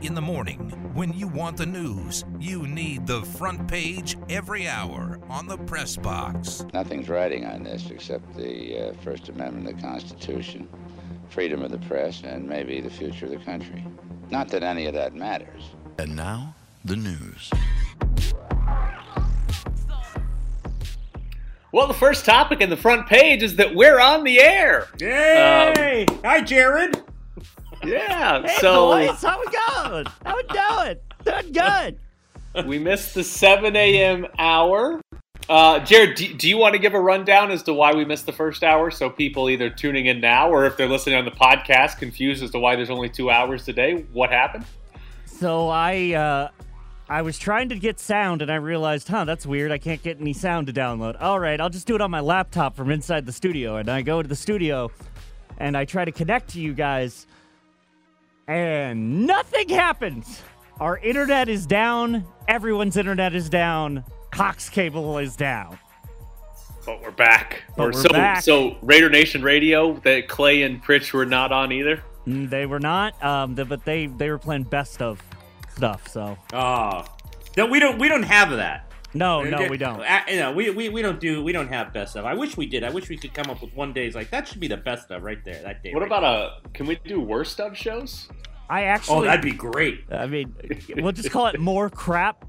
In the morning, when you want the news, you need the front page every hour on the press box. Nothing's riding on this except the uh, First Amendment of the Constitution, freedom of the press, and maybe the future of the country. Not that any of that matters. And now, the news. Well, the first topic in the front page is that we're on the air. Yay! Hi, Jared. Yeah. Hey, so boys, how we going? How we doing? Doing good. we missed the 7 a.m. hour. Uh, Jared, do, do you want to give a rundown as to why we missed the first hour so people either tuning in now or if they're listening on the podcast confused as to why there's only two hours today? What happened? So I uh I was trying to get sound and I realized, huh, that's weird. I can't get any sound to download. All right, I'll just do it on my laptop from inside the studio. And I go to the studio and I try to connect to you guys and nothing happens. Our internet is down. Everyone's internet is down. Cox cable is down. But we're back. But we're so, back. so Raider Nation Radio, that Clay and Pritch were not on either. Mm, They were not, um, th- but they they were playing best of stuff. So Oh, no, we don't. We don't have that. No, no, we don't. Uh, you know, we, we, we don't do. We don't have best of. I wish we did. I wish we could come up with one day's like that should be the best of right there. That day. What right about a? Can we do worst of shows? I actually. Oh, that'd be great. I mean, we'll just call it more crap.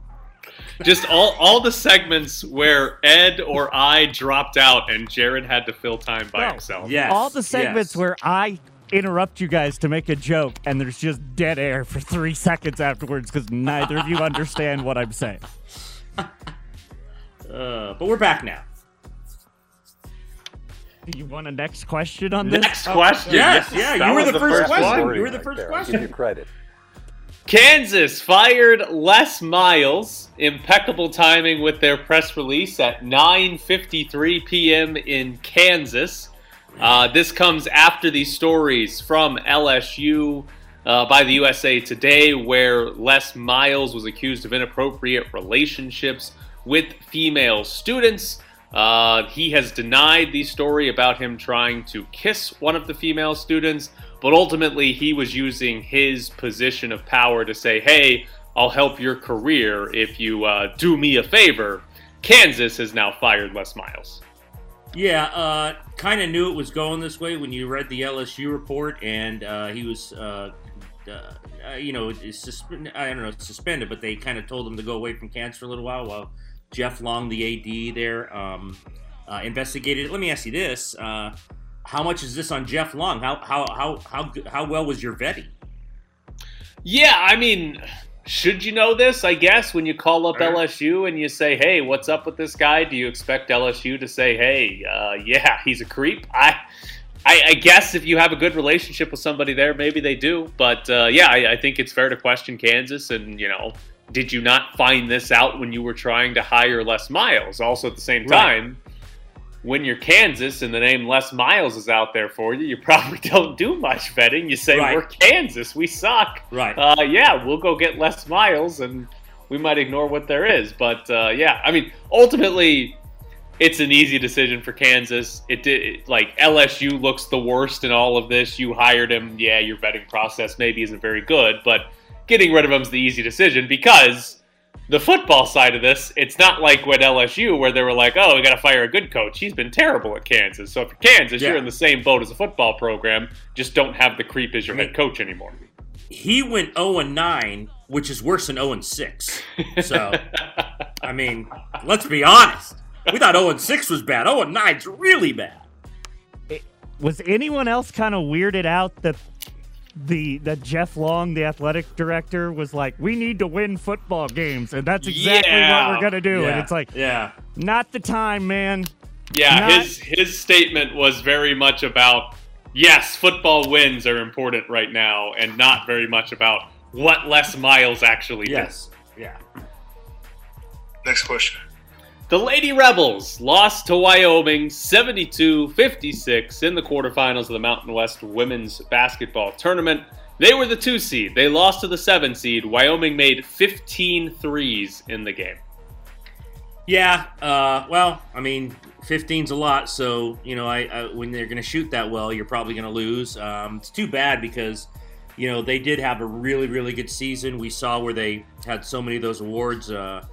Just all all the segments where Ed or I dropped out and Jared had to fill time by No. himself. Yes. All the segments yes. where I interrupt you guys to make a joke and there's just dead air for three seconds afterwards because neither of you understand what I'm saying. Uh, but we're back now. You want a next question on this? Next question. Yes, yeah. that You were was the, first, question. one. You were the first question. Give you credit. Kansas fired Les Miles. Impeccable timing with their press release at 9:53 p.m. in Kansas. Uh, this comes after the stories from LSU uh, by the USA Today, where Les Miles was accused of inappropriate relationships with female students. Uh, he has denied the story about him trying to kiss one of the female students, but ultimately he was using his position of power to say, hey, I'll help your career if you uh, do me a favor. Kansas has now fired Les Miles. Yeah, uh, kind of knew it was going this way when you read the LSU report, and uh, he was, uh, you know, suspended. I don't know, suspended, but they kind of told him to go away from Kansas a little while while Jeff Long, the AD there, um, uh, investigated it. Let me ask you this: uh, How much is this on Jeff Long? How how how how how well was your vetting? Yeah, I mean, should you know this? I guess when you call up Sure. LSU and you say, "Hey, what's up with this guy?" Do you expect LSU to say, "Hey, uh, yeah, he's a creep"? I, I, I guess if you have a good relationship with somebody there, maybe they do. But uh, yeah, I, I think it's fair to question Kansas. And you know, did you not find this out when you were trying to hire Les Miles? Also, at the same Right. time. When you're Kansas and the name Les Miles is out there for you, you probably don't do much vetting. You say, Right. We're Kansas, we suck. Right. Uh, yeah, we'll go get Les Miles, and we might ignore what there is. But uh, yeah, I mean, ultimately, it's an easy decision for Kansas. It did it- like LSU looks the worst in all of this. You hired him. Yeah, your vetting process maybe isn't very good, but getting rid of him is the easy decision because the football side of this, it's not like with LSU where they were like, "Oh, we got to fire a good coach." He's been terrible at Kansas. So if you're Kansas, Yeah. you're in the same boat as a football program. Just don't have the creep as your I mean- head coach anymore. He went zero and nine, which is worse than zero and six. So, I mean, let's be honest. We thought zero and six was bad. Zero and nine's really bad. Was anyone else kind of weirded out that the that Jeff Long, the athletic director, was like, "We need to win football games," and that's exactly Yeah. what we're gonna do. And it's like, yeah, not the time, man. Yeah, Not- his his statement was very much about yes, football wins are important right now, and not very much about what Les Miles actually did. yes, yeah. Next question. The Lady Rebels lost to Wyoming 72 56 in the quarterfinals of the Mountain West Women's Basketball Tournament. They were the two seed. They lost to the seven seed. Wyoming made 15 threes in the game. Yeah, uh, well, I mean, 15's a lot, so you know, I, I when they're going to shoot that well, you're probably going to lose. Um, it's too bad because, you know, they did have a really, really good season. We saw where they had so many of those awards. Uh,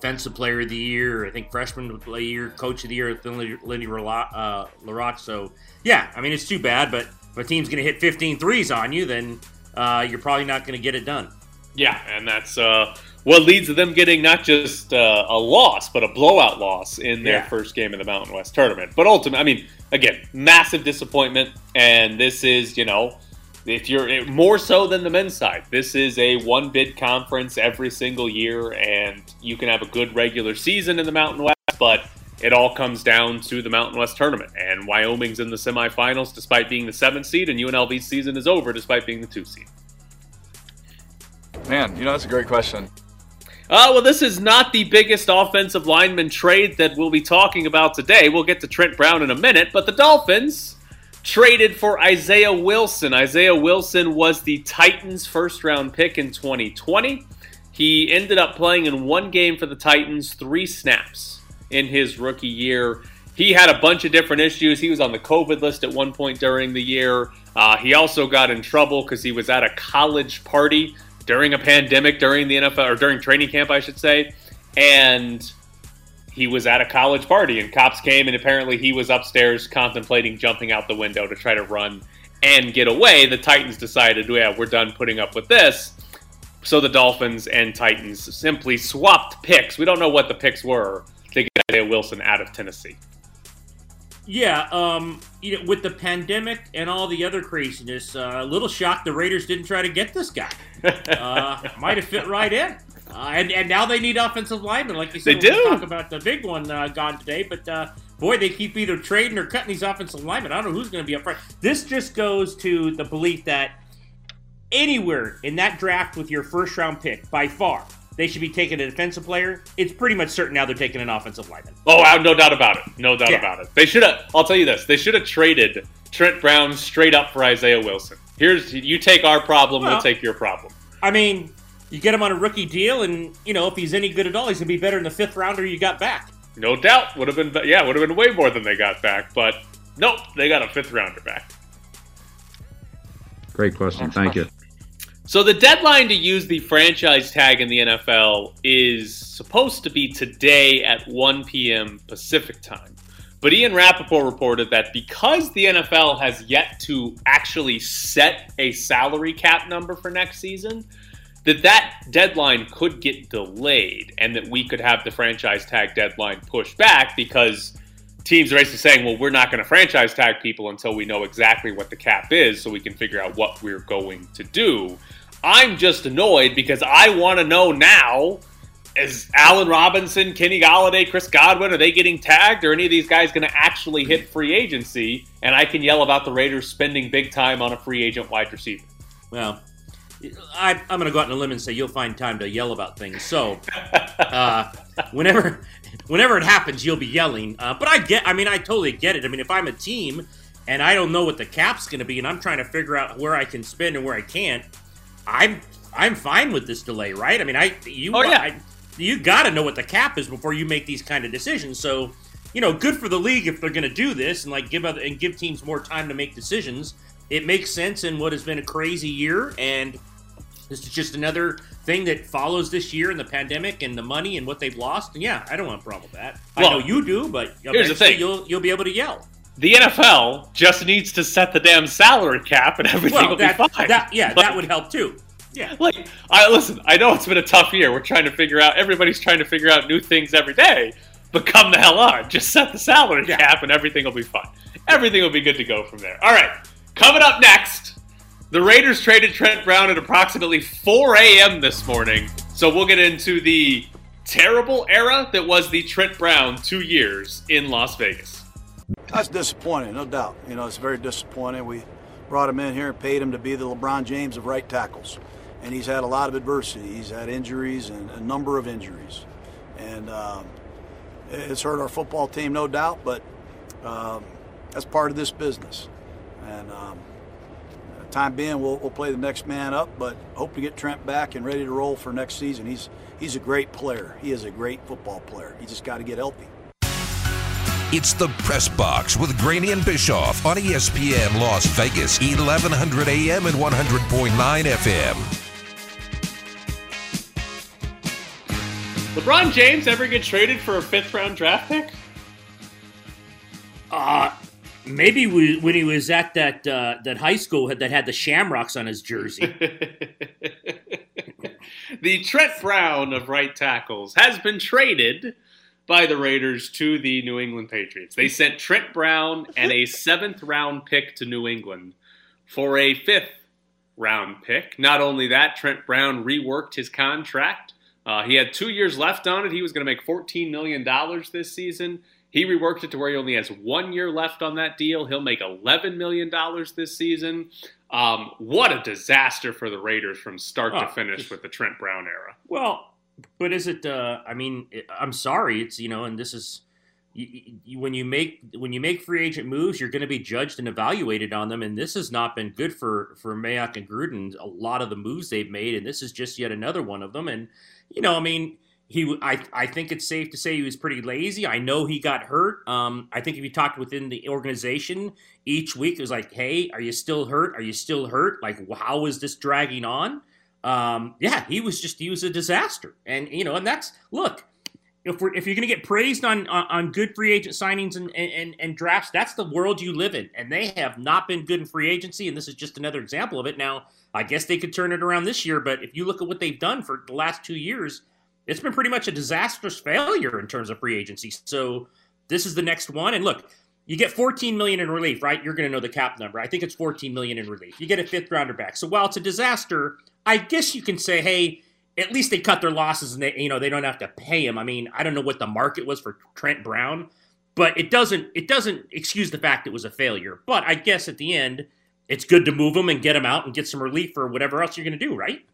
Defensive Player of the Year, I think Freshman of the Year, Coach of the Year, Lindy uh, La Rocque. So, yeah, I mean, it's too bad, but if a team's going to hit 15 threes on you, then uh, you're probably not going to get it done. Yeah, and that's uh, what leads to them getting not just uh, a loss, but a blowout loss in their yeah. first game of the Mountain West tournament. But ultimately, I mean, again, massive disappointment. And this is, you know, if you're more so than the men's side, this is a one bid conference every single year, and you can have a good regular season in the Mountain West, but it all comes down to the Mountain West tournament. And Wyoming's in the semifinals despite being the seventh seed, and UNLV's season is over despite being the two seed. Man, you know, that's a great question. Uh, well, this is not the biggest offensive lineman trade that we'll be talking about today. We'll get to Trent Brown in a minute, but the Dolphins traded for Isaiah Wilson. Isaiah Wilson was the Titans' first round pick in 2020. He ended up playing in one game for the Titans, three snaps in his rookie year. He had a bunch of different issues. He was on the COVID list at one point during the year. Uh, he also got in trouble because he was at a college party during a pandemic, during the NFL, or during training camp, I should say. And he was at a college party and cops came and apparently he was upstairs contemplating jumping out the window to try to run and get away. The Titans decided, yeah, we're done putting up with this. So the Dolphins and Titans simply swapped picks. We don't know what the picks were to get Isaiah Wilson out of Tennessee. Yeah, um, you know, with the pandemic and all the other craziness, uh, a little shocked the Raiders didn't try to get this guy. Uh, might have fit right in. Uh, and, and now they need offensive linemen, like you said. They do. talk about the big one uh, gone today, but uh, boy, they keep either trading or cutting these offensive linemen. I don't know who's going to be up front. This just goes to the belief that anywhere in that draft with your first round pick, by far, they should be taking a defensive player. It's pretty much certain now they're taking an offensive lineman. Oh, I have no doubt about it. No doubt yeah. about it. They should have. I'll tell you this. They should have traded Trent Brown straight up for Isaiah Wilson. Here's you take our problem, well, we'll take your problem. I mean, you get him on a rookie deal, and you know if he's any good at all, he's gonna be better in the fifth rounder you got back. No doubt, would have been yeah, would have been way more than they got back, but nope, they got a fifth rounder back. Great question, thank you. So the deadline to use the franchise tag in the NFL is supposed to be today at 1 p.m. Pacific time. But Ian Rapoport reported that because the NFL has yet to actually set a salary cap number for next season, that that deadline could get delayed and that we could have the franchise tag deadline pushed back because teams are basically saying, well, we're not going to franchise tag people until we know exactly what the cap is so we can figure out what we're going to do. I'm just annoyed because I want to know now is Allen Robinson, Kenny Golladay, Chris Godwin, are they getting tagged? Or any of these guys going to actually hit free agency? And I can yell about the Raiders spending big time on a free agent wide receiver. Well, I, am going to go out on a limb and say you'll find time to yell about things. So, uh, whenever, whenever it happens, you'll be yelling. Uh, but I get, I mean, I totally get it. I mean, if I'm a team and I don't know what the cap's going to be, and I'm trying to figure out where I can spend and where I can't, I'm, I'm fine with this delay, right? I mean, I, you, oh, yeah. I, you got to know what the cap is before you make these kind of decisions. So, you know, good for the league if they're going to do this and like give other, and give teams more time to make decisions. It makes sense in what has been a crazy year and this is just another thing that follows this year and the pandemic and the money and what they've lost. And yeah, I don't want a problem with that. Well, I know you do, but here's the thing: you'll you'll be able to yell. The NFL just needs to set the damn salary cap, and everything well, will that, be fine. That, yeah, but, that would help too. Yeah. Like, I listen. I know it's been a tough year. We're trying to figure out. Everybody's trying to figure out new things every day. But come the hell on, just set the salary yeah. cap, and everything will be fine. Everything will be good to go from there. All right. Coming up next, the Raiders traded Trent Brown at approximately 4 a.m. this morning. So we'll get into the terrible era that was the Trent Brown two years in Las Vegas. That's disappointing, no doubt. You know, it's very disappointing. We brought him in here and paid him to be the LeBron James of right tackles. And he's had a lot of adversity. He's had injuries and a number of injuries. And um, it's hurt our football team, no doubt, but um, that's part of this business. And um, time being, we'll, we'll play the next man up, but hope to get Trent back and ready to roll for next season. He's he's a great player. He is a great football player. He just got to get healthy. It's the Press Box with Graney and Bischoff on ESPN Las Vegas, 1100 AM and 100.9 FM. LeBron James ever get traded for a fifth round draft pick? Uh, maybe we, when he was at that uh, that high school that had the Shamrocks on his jersey. the Trent Brown of right tackles has been traded by the Raiders to the New England Patriots. They sent Trent Brown and a seventh round pick to New England for a fifth round pick. Not only that, Trent Brown reworked his contract. Uh, he had two years left on it. He was going to make $14 million this season. He reworked it to where he only has one year left on that deal. He'll make $11 million this season. Um, what a disaster for the Raiders from start to Oh, finish with the Trent Brown era. Well, but is it? Uh, I mean, I'm sorry. It's you know, and this is you, you, when you make when you make free agent moves, you're going to be judged and evaluated on them. And this has not been good for for Mayock and Gruden. A lot of the moves they've made, and this is just yet another one of them. And you know, I mean. He, I, I think it's safe to say he was pretty lazy. I know he got hurt. Um, I think if you talked within the organization each week, it was like, "Hey, are you still hurt? Are you still hurt? Like, how is this dragging on?" um, yeah, he was just he was a disaster, and you know, and that's look. If we're if you're going to get praised on, on on good free agent signings and, and and drafts, that's the world you live in, and they have not been good in free agency, and this is just another example of it. Now, I guess they could turn it around this year, but if you look at what they've done for the last two years, it's been pretty much a disastrous failure in terms of free agency. So this is the next one, and look, you get 14 million in relief, right? You're going to know the cap number. I think it's 14 million in relief. You get a fifth rounder back. So while it's a disaster, I guess you can say, hey, at least they cut their losses and they, you know, they don't have to pay him. I mean, I don't know what the market was for Trent Brown, but it doesn't it doesn't excuse the fact it was a failure. But I guess at the end, it's good to move him and get him out and get some relief for whatever else you're going to do, right?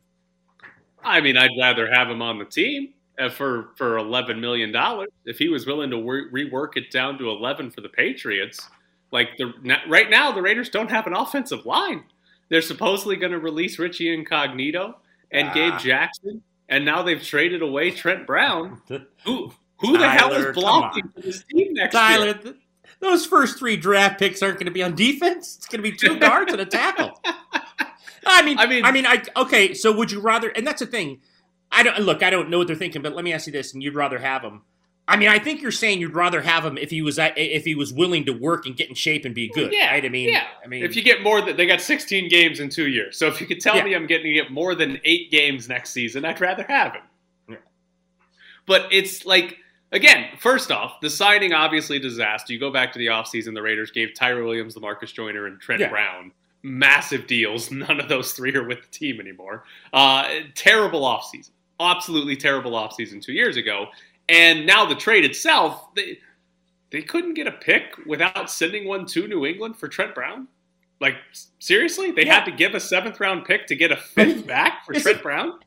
I mean, I'd rather have him on the team uh, for for eleven million dollars if he was willing to re- rework it down to eleven for the Patriots. Like the right now, the Raiders don't have an offensive line. They're supposedly going to release Richie Incognito and Ah. Gabe Jackson, and now they've traded away Trent Brown. Who who the hell is blocking for this team next Tyler, year? th- those first three draft picks aren't going to be on defense. It's going to be two guards and a tackle. I mean, I mean, I mean, I okay. So would you rather? And that's the thing. I don't look. I don't know what they're thinking, but let me ask you this: and you'd rather have him? I mean, I think you're saying you'd rather have him if he was at, if he was willing to work and get in shape and be good. Yeah, right? I mean, yeah. I mean, if you get more than they got 16 games in two years, so if you could tell Yeah. me I'm getting to get more than eight games next season, I'd rather have him. But it's like again, first off, the signing obviously disaster. You go back to the offseason, the Raiders gave Tyrell Williams, Lamarcus Joyner, and Trent Yeah. Brown massive deals. None of those three are with the team anymore. Uh, terrible offseason. Absolutely terrible offseason two years ago. And now the trade itself, they they couldn't get a pick without sending one to New England for Trent Brown. Like seriously, they had to give a seventh round pick to get a fifth back for Trent Brown.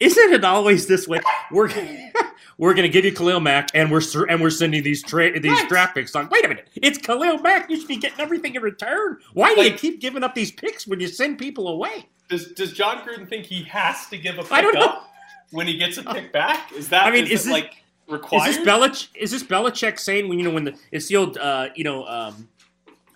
Isn't it always this way? We're we're going to give you Khalil Mack, and we're and we're sending these tra- these Right. draft picks on. Wait a minute, it's Khalil Mack. You should be getting everything in return. Why do you keep giving up these picks when you send people away? Does Does Jon Gruden think he has to give a pick I don't know. up when he gets a pick back? Is that I mean, is is it, this- like required? Is this Belich? Is this Belichick saying when you know when the it's the old uh, you know um,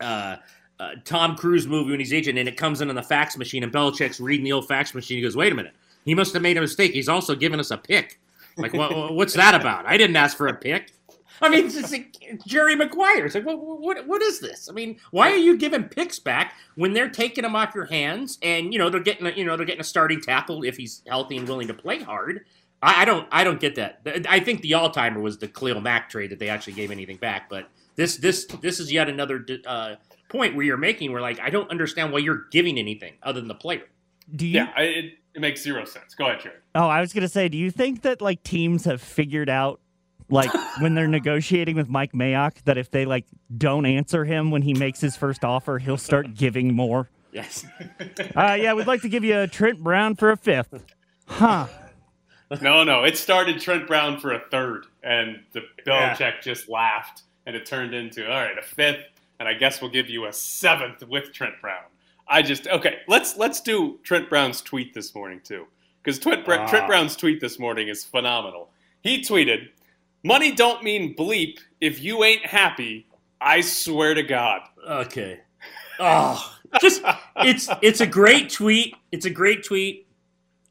uh, uh, Tom Cruise movie when he's agent and it comes in on the fax machine and Belichick's reading the old fax machine. He goes, "Wait a minute, he must have made a mistake. He's also giving us a pick. Like, what, what's that about? I didn't ask for a pick." I mean, it's like Jerry Maguire. It's like, what, what, what is this? I mean, why are you giving picks back when they're taking them off your hands and you know they're getting a, you know they're getting a starting tackle if he's healthy and willing to play hard? I, I don't I don't get that. I think the all timer was the Khalil Mack trade that they actually gave anything back. But this this this is yet another uh, point where you're making where like I don't understand why you're giving anything other than the player. Do you? Yeah, I, it, it makes zero sense. Go ahead, Jared. Oh, I was gonna say, do you think that like teams have figured out, like when they're negotiating with Mike Mayock, that if they like don't answer him when he makes his first offer, he'll start giving more? Yes. Uh, yeah, we'd like to give you a Trent Brown for a fifth. Huh? No, no, it started Trent Brown for a third, and the Yeah. Belichick just laughed, and it turned into all right, a fifth, and I guess we'll give you a seventh with Trent Brown. I just okay. Let's let's do Trent Brown's tweet this morning too, because Trent, Bra- Ah. Trent Brown's tweet this morning is phenomenal. He tweeted, Money don't mean bleep if you ain't happy. I swear to God. Okay. Oh, just it's it's a great tweet. It's a great tweet,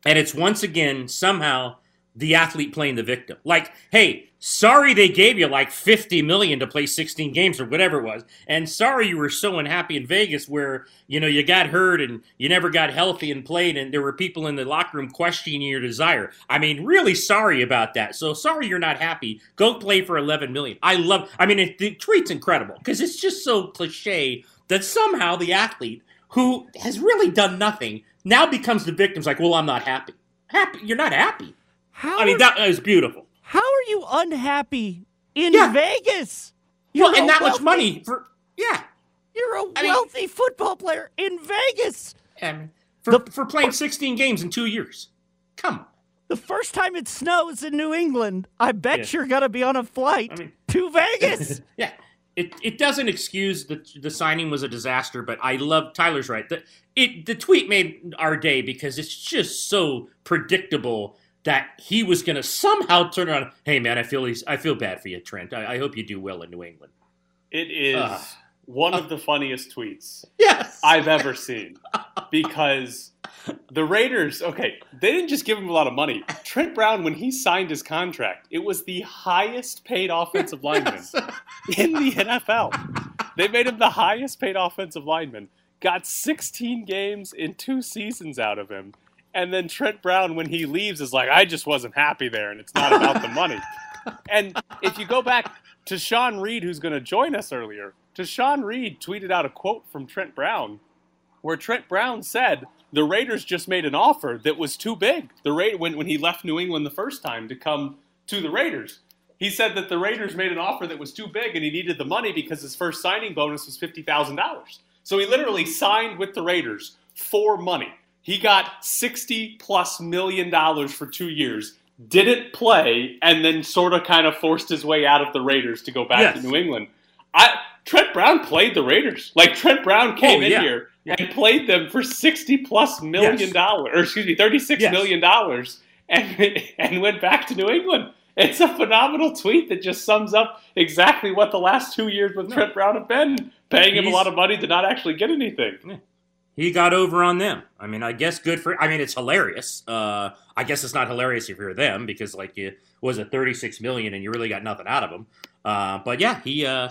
and it's once again somehow the athlete playing the victim. Like, hey, sorry they gave you like 50 million to play 16 games or whatever it was. And sorry you were so unhappy in Vegas where, you know, you got hurt and you never got healthy and played and there were people in the locker room questioning your desire. I mean, really sorry about that. So sorry you're not happy. Go play for 11 million. I love I mean, it, the tweet's incredible because it's just so cliche that somehow the athlete who has really done nothing now becomes the victim. It's like, well, I'm not happy. Happy? You're not happy. How I mean, are- that was beautiful. How are you unhappy in Yeah. Vegas? Well, You're and a that much money for yeah. You're a I mean- wealthy football player in Vegas. I mean, for The- for playing 16 games in two years. Come on. The first time it snows in New England, I bet Yeah. you're gonna be on a flight I mean- to Vegas. Yeah. It, it doesn't excuse the the signing was a disaster, but I love Tyler's right. The it the tweet made our day because it's just so predictable that he was going to somehow turn around. Hey man, I feel he's, I feel bad for you, Trent. I, I hope you do well in New England. It is Ugh. one of the funniest tweets Yes, I've ever seen because the Raiders, okay, they didn't just give him a lot of money. Trent Brown, when he signed his contract, it was the highest paid offensive lineman in the NFL. They made him the highest paid offensive lineman, got 16 games in two seasons out of him. And then Trent Brown, when he leaves, is like, I just wasn't happy there, and it's not about the money. And if you go back to Sean Reed, who's going to join us earlier, to Sean Reed tweeted out a quote from Trent Brown, where Trent Brown said the Raiders just made an offer that was too big. The Ra- when when he left New England the first time to come to the Raiders, he said that the Raiders made an offer that was too big and he needed the money because his first signing bonus was fifty thousand dollars. So he literally signed with the Raiders for money. He got sixty plus million dollars for two years. Didn't play, and then sort of kind of forced his way out of the Raiders to go back Yes. to New England. I Trent Brown played the Raiders. Like Trent Brown oh, came Oh, in yeah. here Yeah. and played them for sixty plus million Yes. dollars, or excuse me, thirty-six Yes. million dollars, and and went back to New England. It's a phenomenal tweet that just sums up exactly what the last two years with Trent Brown have been, paying him a lot of money to not actually get anything. He got over on them. I mean, I guess good for. I mean, it's hilarious. Uh, I guess it's not hilarious if you're them because like you was it 36 million and you really got nothing out of him. Uh, but yeah, he. Uh,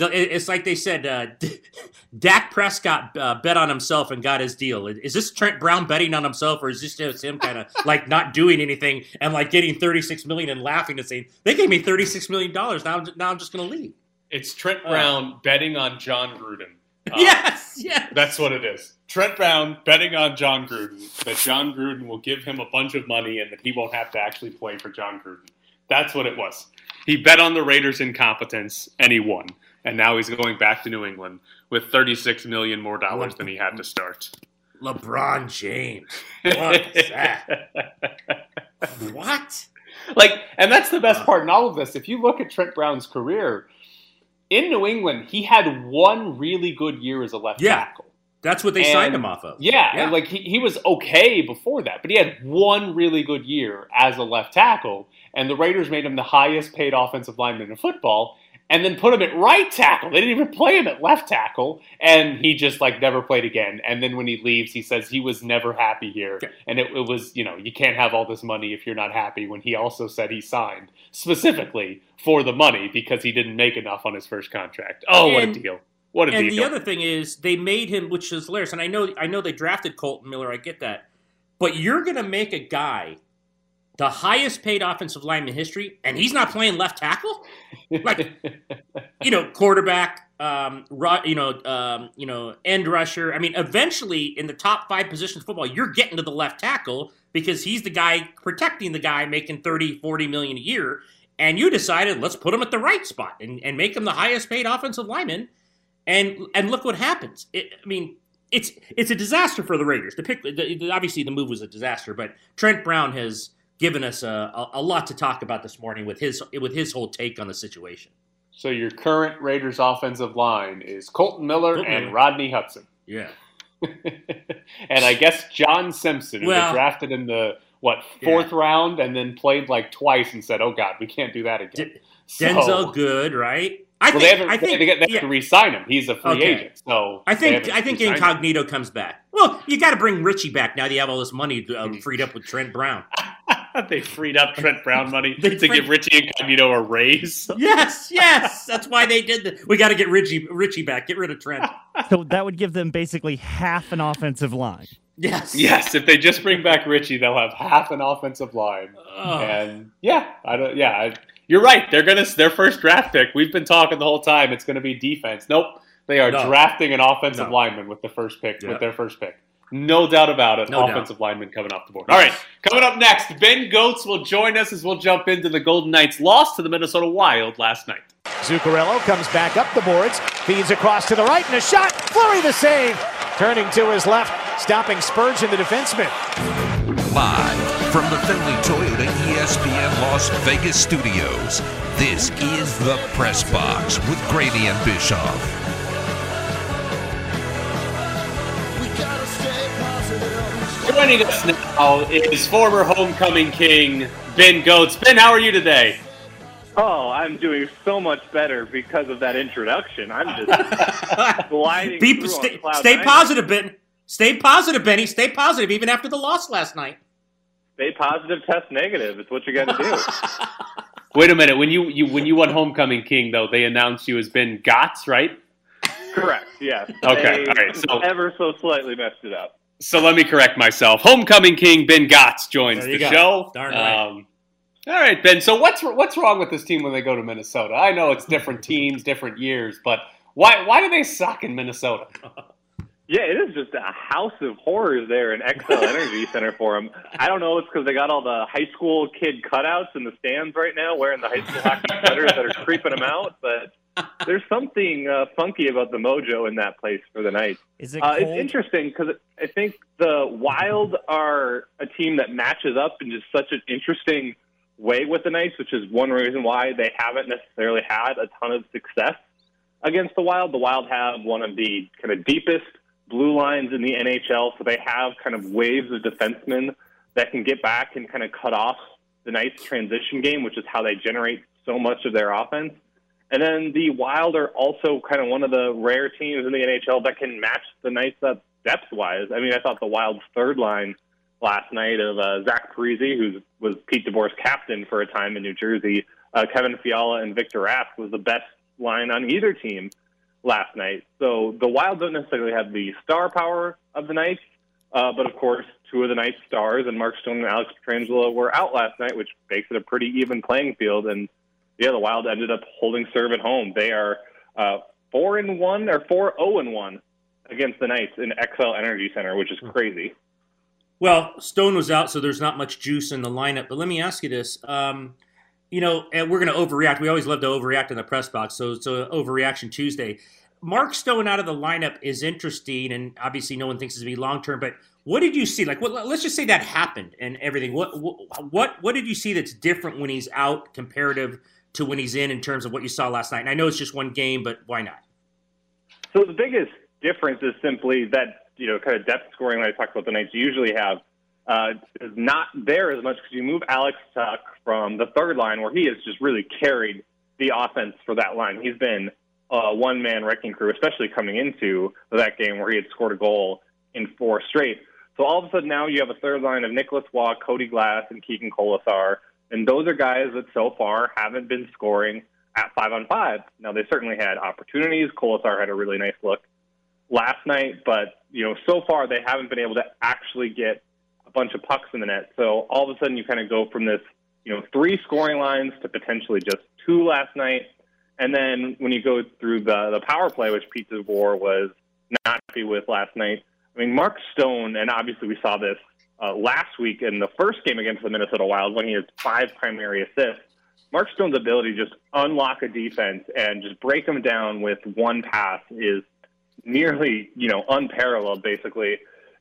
it's like they said, uh, Dak Prescott uh, bet on himself and got his deal. Is this Trent Brown betting on himself, or is this just him kind of like not doing anything and like getting 36 million and laughing and saying they gave me 36 million dollars now? I'm Now I'm just going to leave. It's Trent Uh. Brown betting on Jon Gruden. Uh, yes, yes. That's what it is. Trent Brown betting on Jon Gruden that Jon Gruden will give him a bunch of money and that he won't have to actually play for Jon Gruden. That's what it was. He bet on the Raiders' incompetence and he won. And now he's going back to New England with 36 million more dollars than he had to start. LeBron James. What is that? what? like, and that's the best part in all of this. If you look at Trent Brown's career in New England, he had one really good year as a left Yeah. tackle. That's what they And- signed him off of. Yeah, Yeah. and like he, he was okay before that, but he had one really good year as a left tackle, and the Raiders made him the highest paid offensive lineman in football, and then put him at right tackle. They didn't even play him at left tackle, and he just like never played again. And then when he leaves, he says he was never happy here, and it, it was you know you can't have all this money if you're not happy. When he also said he signed specifically for the money because he didn't make enough on his first contract. Oh, what a deal! What a and deal! And the other thing is they made him, which is hilarious. And I know, I know they drafted Kolton Miller. I get that, but you're going to make a guy the highest paid offensive lineman in history, and he's not playing left tackle. Like, you know, quarterback, um, ru- you know, um, you know, end rusher. I mean, eventually in the top five positions of football, you're getting to the left tackle because he's the guy protecting the guy making 30, 40 million a year. And you decided, let's put him at the right spot and, and make him the highest paid offensive lineman. And and look what happens. It, I mean, it's it's a disaster for the Raiders. The pick, the, the- obviously, the move was a disaster, but Trent Brown has given us a, a, lot to talk about this morning with his with his whole take on the situation. So your current Raiders offensive line is Kolton Miller Kolton and Miller. Rodney Hudson. Yeah. and I guess John Simpson, who Well- drafted in the what fourth round, and then played like twice and said, "Oh God, we can't do that again." D- So- Denzelle Good, right? I well, think. they haven't. I they, think. have yeah. to re-sign him. He's a free Okay. agent, so I think I think re-signed him. Incognito comes back. Well, you got to bring Richie back now that you have all this money uh, freed up with Trent Brown. they freed up Trent Brown money They to freed- give Richie Incognito a raise. yes, yes, that's why they did that. We got to get Richie Richie back. Get rid of Trent. So that would give them basically half an offensive line. Yes, Yes, if they just bring back Richie, they'll have half an offensive line. Ugh. And yeah, I don't. Yeah, I, you're right. They're gonna their first draft pick. We've been talking the whole time. It's gonna be defense. Nope, they are No. drafting an offensive No. lineman with the first pick. Yeah. With their first pick, no doubt about it. No doubt. offensive lineman coming off the board. All right, coming up next, Ben Goats will join us as we'll jump into the Golden Knights' loss to the Minnesota Wild last night. Zuccarello comes back up the boards, feeds across to the right, and a shot. Fleury the save. Turning to his left, stopping Spurgeon, the defenseman. Live from the Findlay Toyota ESPN Las Vegas studios, this is the Press Box with Graney and Bischoff. Joining us now is former homecoming king Ben Goats. Ben, how are you today? Oh, I'm doing so much better because of that introduction. I'm just gliding Be, through stay, stay positive, Ben. Stay positive, Benny. Stay positive, even after the loss last night. Stay positive, test negative. It's what you got to do. Wait a minute. When you, you when you won homecoming king, though, they announced you as Ben Gotts, right? Correct. Yes. Okay, They all right, so- ever so slightly messed it up. So let me correct myself. Homecoming king Ben Gotts joins the go. show. Darn right. Um, all right, Ben. So what's what's wrong with this team when they go to Minnesota? I know it's different teams, different years, but why why do they suck in Minnesota? Yeah, it is just a house of horrors there in Xcel Energy Center for them. I don't know. It's because they got all the high school kid cutouts in the stands right now, wearing the high school hockey sweaters that are creeping them out. But there's something uh, funky about the mojo in that place for the Knights. Is it Uh, it's interesting because I think the Wild are a team that matches up in just such an interesting way with the Knights, which is one reason why they haven't necessarily had a ton of success against the Wild. The Wild have one of the kind of deepest blue lines in the NHL, so they have kind of waves of defensemen that can get back and kind of cut off the Knights' transition game, which is how they generate so much of their offense. And then the Wild are also kind of one of the rare teams in the NHL that can match the Knights up depth wise. I mean, I thought the Wild's third line last night of uh, Zach Parise, who was Pete DeBoer's captain for a time in New Jersey, uh, Kevin Fiala, and Victor Rask was the best line on either team last night. So the Wild don't necessarily have the star power of the Knights, uh, but of course, two of the Knights stars and Mark Stone and Alex Pietrangelo were out last night, which makes it a pretty even playing field. And yeah, the Wild ended up holding serve at home. They are uh, four and one or four zero and one against the Knights in Xcel Energy Center, which is crazy. Well, Stone was out, so there's not much juice in the lineup. But let me ask you this: um, you know, and we're going to overreact. We always love to overreact in the press box, so it's a overreaction Tuesday. Mark Stone out of the lineup is interesting, and obviously no one thinks it's going to be long term. But what did you see? Like, what, let's just say that happened and everything. What what what did you see that's different when he's out comparative to when he's in in terms of what you saw last night? And I know it's just one game, but why not? So the biggest difference is simply that you know kind of depth scoring that I talked about the Knights usually have uh, is not there as much because you move Alex Tuch from the third line where he has just really carried the offense for that line. He's been a one man wrecking crew, especially coming into that game where he had scored a goal in four straight. So all of a sudden now you have a third line of Nicolas Roy, Cody Glass, and Keegan Kolesar, and those are guys that so far haven't been scoring at five on five. Now they certainly had opportunities. Kolesar had a really nice look last night, but you know so far they haven't been able to actually get a bunch of pucks in the net. So all of a sudden you kind of go from this you know three scoring lines to potentially just two last night. And then when you go through the the power play, which Pete DeBoer was not happy with last night, I mean Mark Stone, and obviously we saw this uh, last week in the first game against the Minnesota Wild when he had five primary assists. Mark Stone's ability to just unlock a defense and just break them down with one pass is nearly, you know, unparalleled basically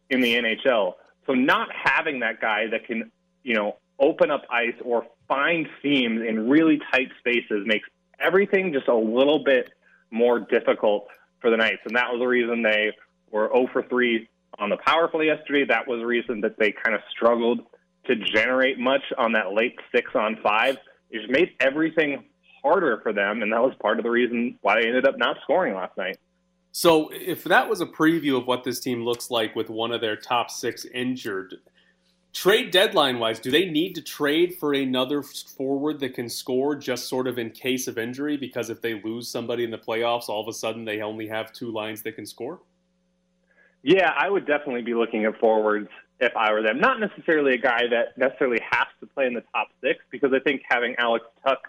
in the NHL. So not having that guy that can, you know, open up ice or find seams in really tight spaces makes everything just a little bit more difficult for the Knights. And that was the reason they were 0 for 3 on the power play yesterday. That was the reason that they kind of struggled to generate much on that late six on five. It just made everything harder for them, and that was part of the reason why they ended up not scoring last night. So, if that was a preview of what this team looks like with one of their top six injured, trade deadline wise, do they need to trade for another forward that can score just sort of in case of injury? Because if they lose somebody in the playoffs, all of a sudden they only have two lines that can score? Yeah, I would definitely be looking at forwards if I were them. Not necessarily a guy that necessarily has to play in the top six, because I think having Alex Tuch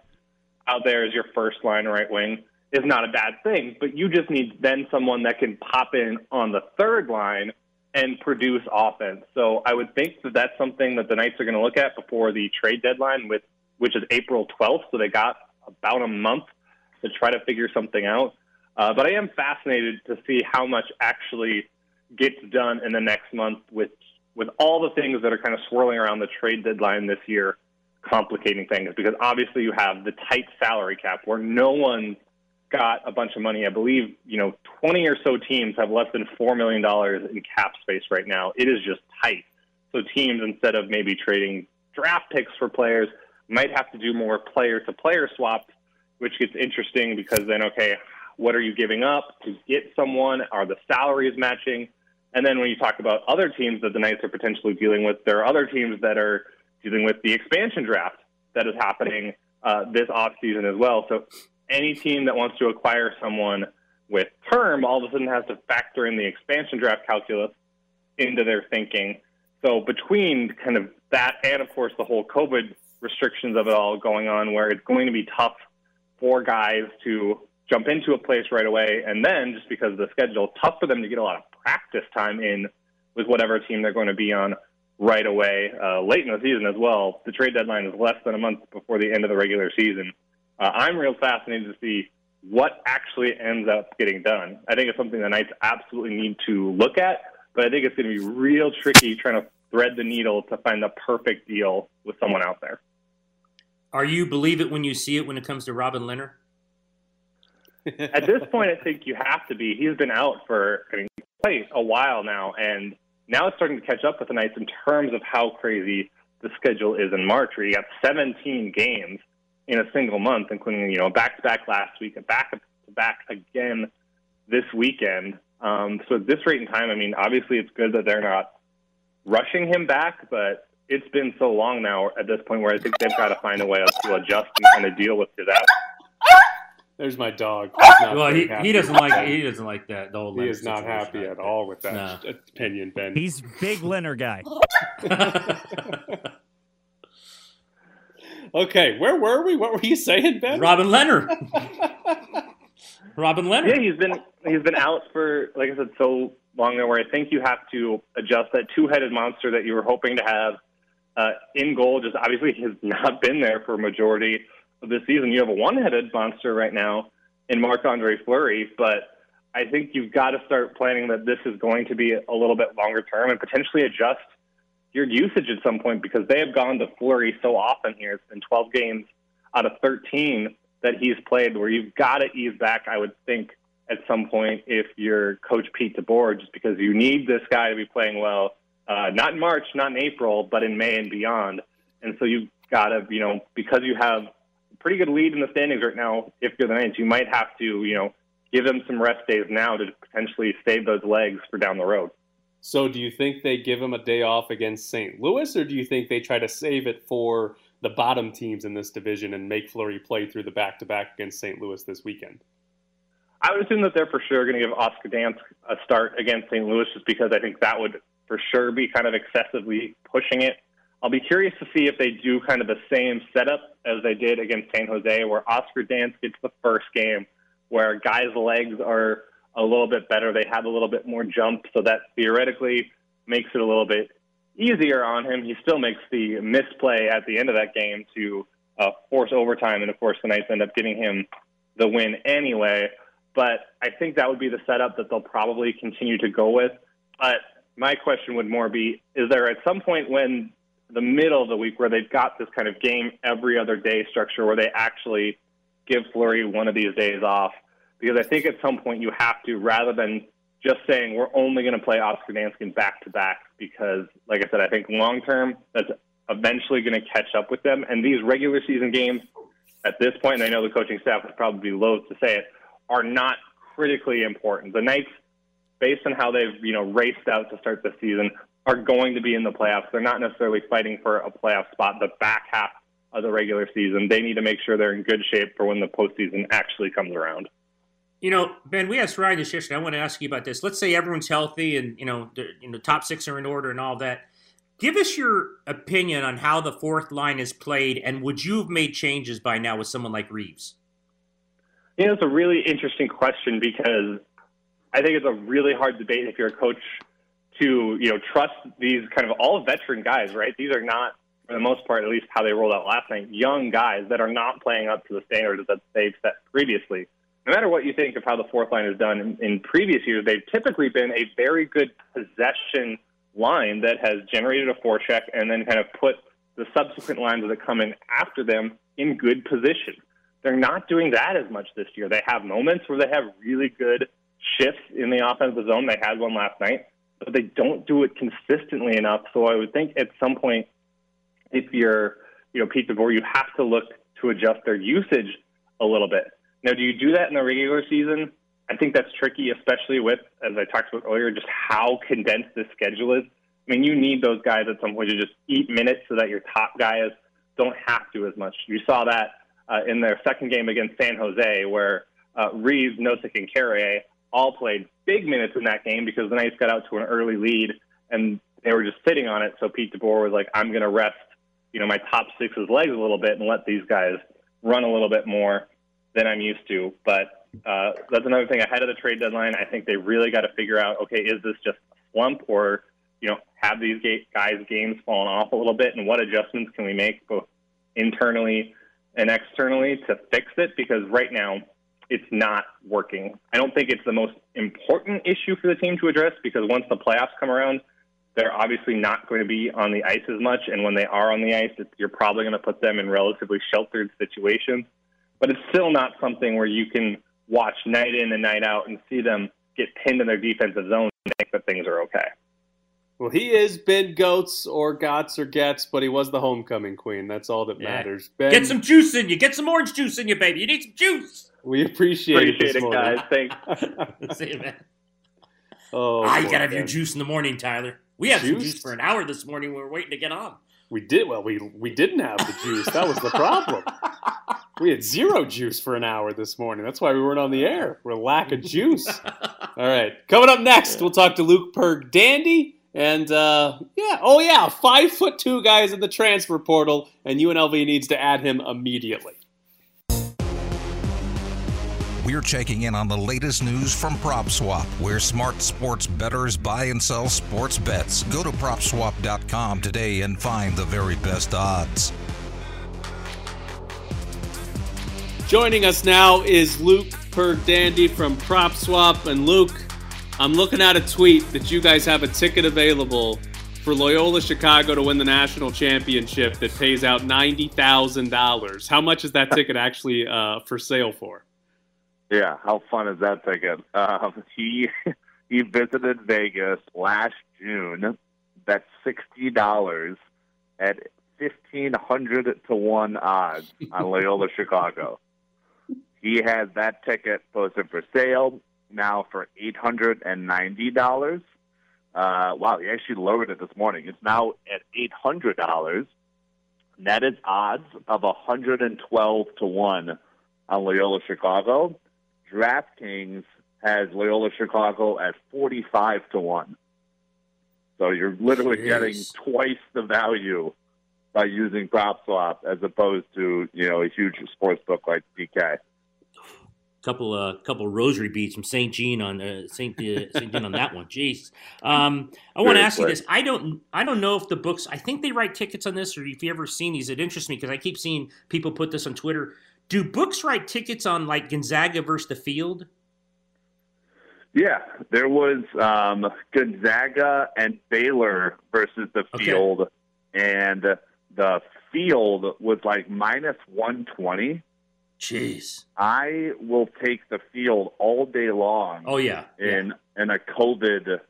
out there as your first line right wing is not a bad thing. But you just need then someone that can pop in on the third line and produce offense. So I would think that that's something that the Knights are going to look at before the trade deadline, with which is April 12th. So they got about a month to try to figure something out. Uh, but I am fascinated to see how much actually gets done in the next month with with all the things that are kind of swirling around the trade deadline this year, complicating things. Because obviously you have the tight salary cap where no one got a bunch of money. I believe you know 20 or so teams have less than four million dollars in cap space right now. It is just tight. So teams instead of maybe trading draft picks for players might have to do more player to player swaps, which gets interesting because then okay, what are you giving up to get someone? Are the salaries matching? And then when you talk about other teams that the Knights are potentially dealing with, there are other teams that are dealing with the expansion draft that is happening uh, this offseason as well. So any team that wants to acquire someone with term all of a sudden has to factor in the expansion draft calculus into their thinking. So between kind of that and of course the whole COVID restrictions of it all going on where it's going to be tough for guys to jump into a place right away and then just because of the schedule, tough for them to get a lot of practice time in with whatever team they're going to be on right away uh, late in the season as well. The trade deadline is less than a month before the end of the regular season. Uh, I'm real fascinated to see what actually ends up getting done. I think it's something the Knights absolutely need to look at, but I think it's going to be real tricky trying to thread the needle to find the perfect deal with someone out there. Are you believe it when you see it when it comes to Robin Lehner? At this point, I think you have to be. He's been out for I mean, quite a while now, and now it's starting to catch up with the Knights in terms of how crazy the schedule is in March, where you got 17 games in a single month, including you know back to back last week and back to back again this weekend. Um, so at this rate in time, I mean, obviously it's good that they're not rushing him back, but it's been so long now at this point where I think they've got to find a way to adjust and kind of deal with absence. There's my dog. Well, he, he doesn't like he doesn't like that. The whole He Leonard is not happy at all with that No. opinion, Ben. He's big Leonard guy. okay, where were we? What were you saying, Ben? Robin Leonard. Robin Leonard. Yeah, he's been he's been out for like I said so long now. Where I think you have to adjust that two-headed monster that you were hoping to have uh, in goal. Just obviously has not been there for a majority of the season. You have a one-headed monster right now in Marc Andre Fleury, but I think you've got to start planning that this is going to be a little bit longer term and potentially adjust your usage at some point because they have gone to Fleury so often here. It's been 12 games out of 13 that he's played where you've got to ease back, I would think, at some point if you're Coach Pete DeBoer, just because you need this guy to be playing well, uh, not in March, not in April, but in May and beyond. And so you've got to, you know, because you have pretty good lead in the standings right now, if you're the Knights, you might have to, you know, give them some rest days now to potentially save those legs for down the road. So, do you think they give him a day off against St. Louis, or do you think they try to save it for the bottom teams in this division and make Fleury play through the back to back against St. Louis this weekend? I would assume that they're for sure going to give Oscar Dansk a start against St. Louis just because I think that would for sure be kind of excessively pushing it. I'll be curious to see if they do kind of the same setup as they did against San Jose, where Oscar Dansk gets the first game, where guys' legs are a little bit better. They have a little bit more jump, so that theoretically makes it a little bit easier on him. He still makes the misplay at the end of that game to uh, force overtime, and of course, the Knights end up getting him the win anyway. But I think that would be the setup that they'll probably continue to go with. But my question would more be: Is there at some point when the middle of the week where they've got this kind of game every other day structure where they actually give Fleury one of these days off? Because I think at some point you have to, rather than just saying we're only going to play Oscar Danskin back to back, because, like I said, I think long term that's eventually going to catch up with them. And these regular season games, at this point, and I know the coaching staff would probably be loath to say it, are not critically important. The Knights, based on how they've you know raced out to start the season, are going to be in the playoffs. They're not necessarily fighting for a playoff spot. The back half of the regular season, they need to make sure they're in good shape for when the postseason actually comes around. You know, Ben, we asked Ryan this yesterday. I want to ask you about this. Let's say everyone's healthy and you know the you know top six are in order and all that. Give us your opinion on how the fourth line is played, and would you have made changes by now with someone like Reaves? You know, it's a really interesting question because I think it's a really hard debate if you're a coach to, you know, trust these kind of all veteran guys, right? These are not, for the most part, at least how they rolled out last night, young guys that are not playing up to the standards that they've set previously. No matter what you think of how the fourth line is done in, in previous years, they've typically been a very good possession line that has generated a forecheck and then kind of put the subsequent lines that come in after them in good position. They're not doing that as much this year. They have moments where they have really good shifts in the offensive zone. They had one last night, but they don't do it consistently enough. So I would think at some point, if you're, you know, Pete DeBoer, you have to look to adjust their usage a little bit. Now, do you do that in the regular season? I think that's tricky, especially with, as I talked about earlier, just how condensed the schedule is. I mean, you need those guys at some point to just eat minutes so that your top guys don't have to as much. You saw that uh, in their second game against San Jose, where uh, Reaves, Nosek, and Carrier all played big minutes in that game because the Knights got out to an early lead and they were just sitting on it. So Pete DeBoer was like, "I'm going to rest, you know, my top six's legs a little bit and let these guys run a little bit more than I'm used to." But uh, that's another thing ahead of the trade deadline. I think they really got to figure out, okay, is this just a slump or you know, have these guys' games fallen off a little bit, and what adjustments can we make both internally and externally to fix it? Because right now, it's not working. I don't think it's the most important issue for the team to address because once the playoffs come around, they're obviously not going to be on the ice as much. And when they are on the ice, you're probably going to put them in relatively sheltered situations. But it's still not something where you can watch night in and night out and see them get pinned in their defensive zone and think that things are okay. Well, he is Ben Goats or Gots or Gets, but he was the homecoming queen. That's all that yeah. matters. Ben, Get some juice in you. Get some orange juice in you, baby. You need some juice. We appreciate, appreciate it, it guys. Thanks. See you, man. Oh, ah, you gotta have your juice in the morning, Tyler. We had some juice for an hour this morning. We were waiting to get on. We did well. We we didn't have the juice. That was the problem. we had zero juice for an hour this morning. That's why we weren't on the air. We're lack of juice. All right, coming up next, we'll talk to Luke Pergande and uh, yeah, oh yeah, five foot two guys in the transfer portal, and UNLV needs to add him immediately. We're checking in on the latest news from PropSwap, where smart sports bettors buy and sell sports bets. Go to PropSwap.com today and find the very best odds. Joining us now is Luke Pergande from PropSwap, and Luke. I'm looking at a tweet that you guys have a ticket available for Loyola Chicago to win the national championship that pays out $90,000. How much is that ticket actually uh, for sale for? Yeah, how fun is that ticket? Um, he he visited Vegas last June. That's sixty dollars at fifteen hundred to one odds on Loyola Chicago. He has that ticket posted for sale now for eight hundred and ninety dollars. Uh, wow, he actually lowered it this morning. It's now at eight hundred dollars. That is odds of hundred and twelve to one on Loyola Chicago. DraftKings has Loyola Chicago at forty-five to one. So you're literally Jeez. getting twice the value by using PropSwap as opposed to you know a huge sports book like PK couple uh, couple rosary beads from Sister Jean on uh, Saint uh, Sister Jean on that one. Jeez. Um, I want to ask you this. I don't I don't know if the books. I think they write tickets on this, or if you ever seen these. It interests me because I keep seeing people put this on Twitter. Do books write tickets on like Gonzaga versus the field? Yeah, there was um, Gonzaga and Baylor versus the field, okay. and the field was like minus one twenty Jeez. I will take the field all day long. Oh yeah. In yeah. in a COVID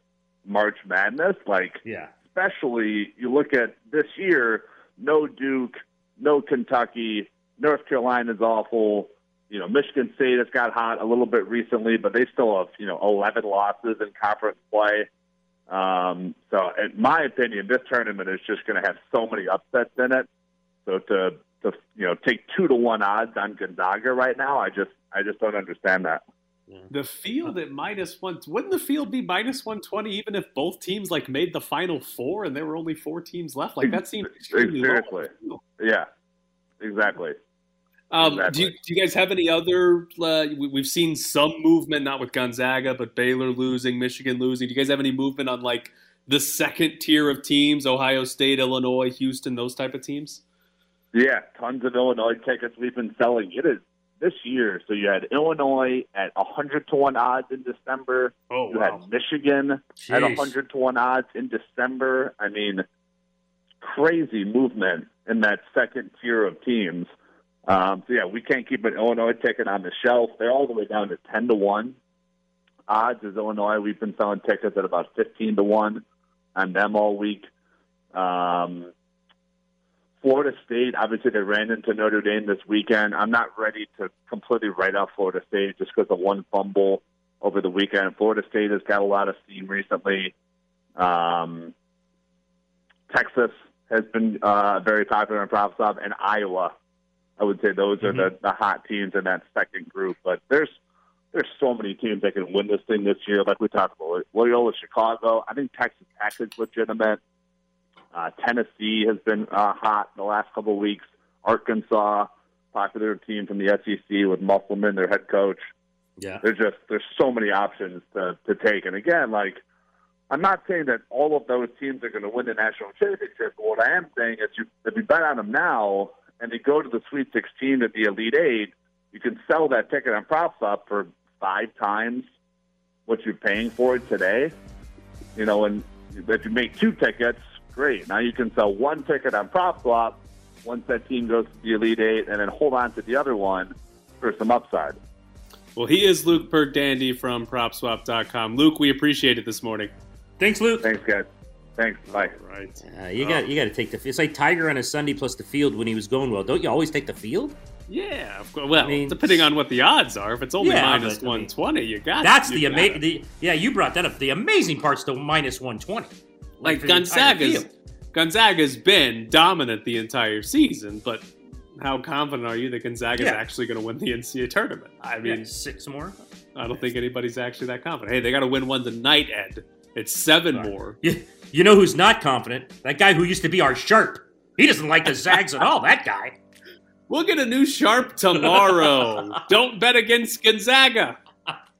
March Madness, like yeah. Especially you look at this year, no Duke, no Kentucky. North Carolina's awful. You know, Michigan State has got hot a little bit recently, but they still have you know 11 losses in conference play. Um, so, in my opinion, this tournament is just going to have so many upsets in it. So to to you know take two to one odds on Gonzaga right now, I just I just don't understand that. The field at minus one wouldn't the field be minus one twenty even if both teams like made the final four and there were only four teams left? Like that seems extremely seriously. low. Yeah, exactly. Um, Exactly. do, you, do you guys have any other? Uh, we, we've seen some movement, not with Gonzaga, but Baylor losing, Michigan losing. Do you guys have any movement on like the second tier of teams? Ohio State, Illinois, Houston, those type of teams. Yeah, tons of Illinois tickets we've been selling. It is this year. So you had Illinois at 100 to 1 odds in December. Oh, you wow. had Michigan at Jeez. 100 to 1 odds in December. I mean, crazy movement in that second tier of teams. Um, so, yeah, we can't keep an Illinois ticket on the shelf. They're all the way down to 10 to 1 odds as Illinois. We've been selling tickets at about 15 to 1 on them all week. Um, Florida State, obviously, they ran into Notre Dame this weekend. I'm not ready to completely write off Florida State just because of one fumble over the weekend. Florida State has got a lot of steam recently. Um, Texas has been uh, very popular in PropSwap, and Iowa. I would say those are the, the hot teams in that second group. But there's there's so many teams that can win this thing this year. Like we talked about, Loyola, Chicago. I think Texas Tech is legitimate. Uh, Tennessee has been uh, hot the last couple of weeks. Arkansas, popular team from the SEC with Musselman, their head coach. Yeah. There's just there's so many options to to take. And again, like I'm not saying that all of those teams are going to win the national championship. But what I am saying is, you, if you bet on them now and they go to the Sweet 16 at the Elite Eight, you can sell that ticket on PropSwap for five times what you're paying for it today. You know, and if you make two tickets, great. Now you can sell one ticket on PropSwap once that team goes to the Elite Eight, and then hold on to the other one for some upside. Well, he is Luke Pergande from PropSwap.com. Luke, we appreciate it this morning. Thanks, Luke. Thanks, guys. Thanks. Bye. Right. Uh, you got you got to take the. Field. It's like Tiger on a Sunday plus the field when he was going well. Don't you always take the field? Yeah, of course. Well, I mean- depending on what the odds are, if it's only Yeah, minus but, I mean, 120, you got That's you the amazing. it. The, yeah, you brought that up. The amazing part's the minus one twenty. Like Gonzaga's Gonzaga's been dominant the entire season, but how confident are you that Gonzaga's Yeah. actually going to win the NCAA tournament? I mean, six more. I don't think anybody's actually that confident. Hey, they got to win one tonight, Ed. It's seven more. You, you know who's not confident? That guy who used to be our sharp. He doesn't like the Zags at all. That guy. We'll get a new sharp tomorrow. don't bet against Gonzaga.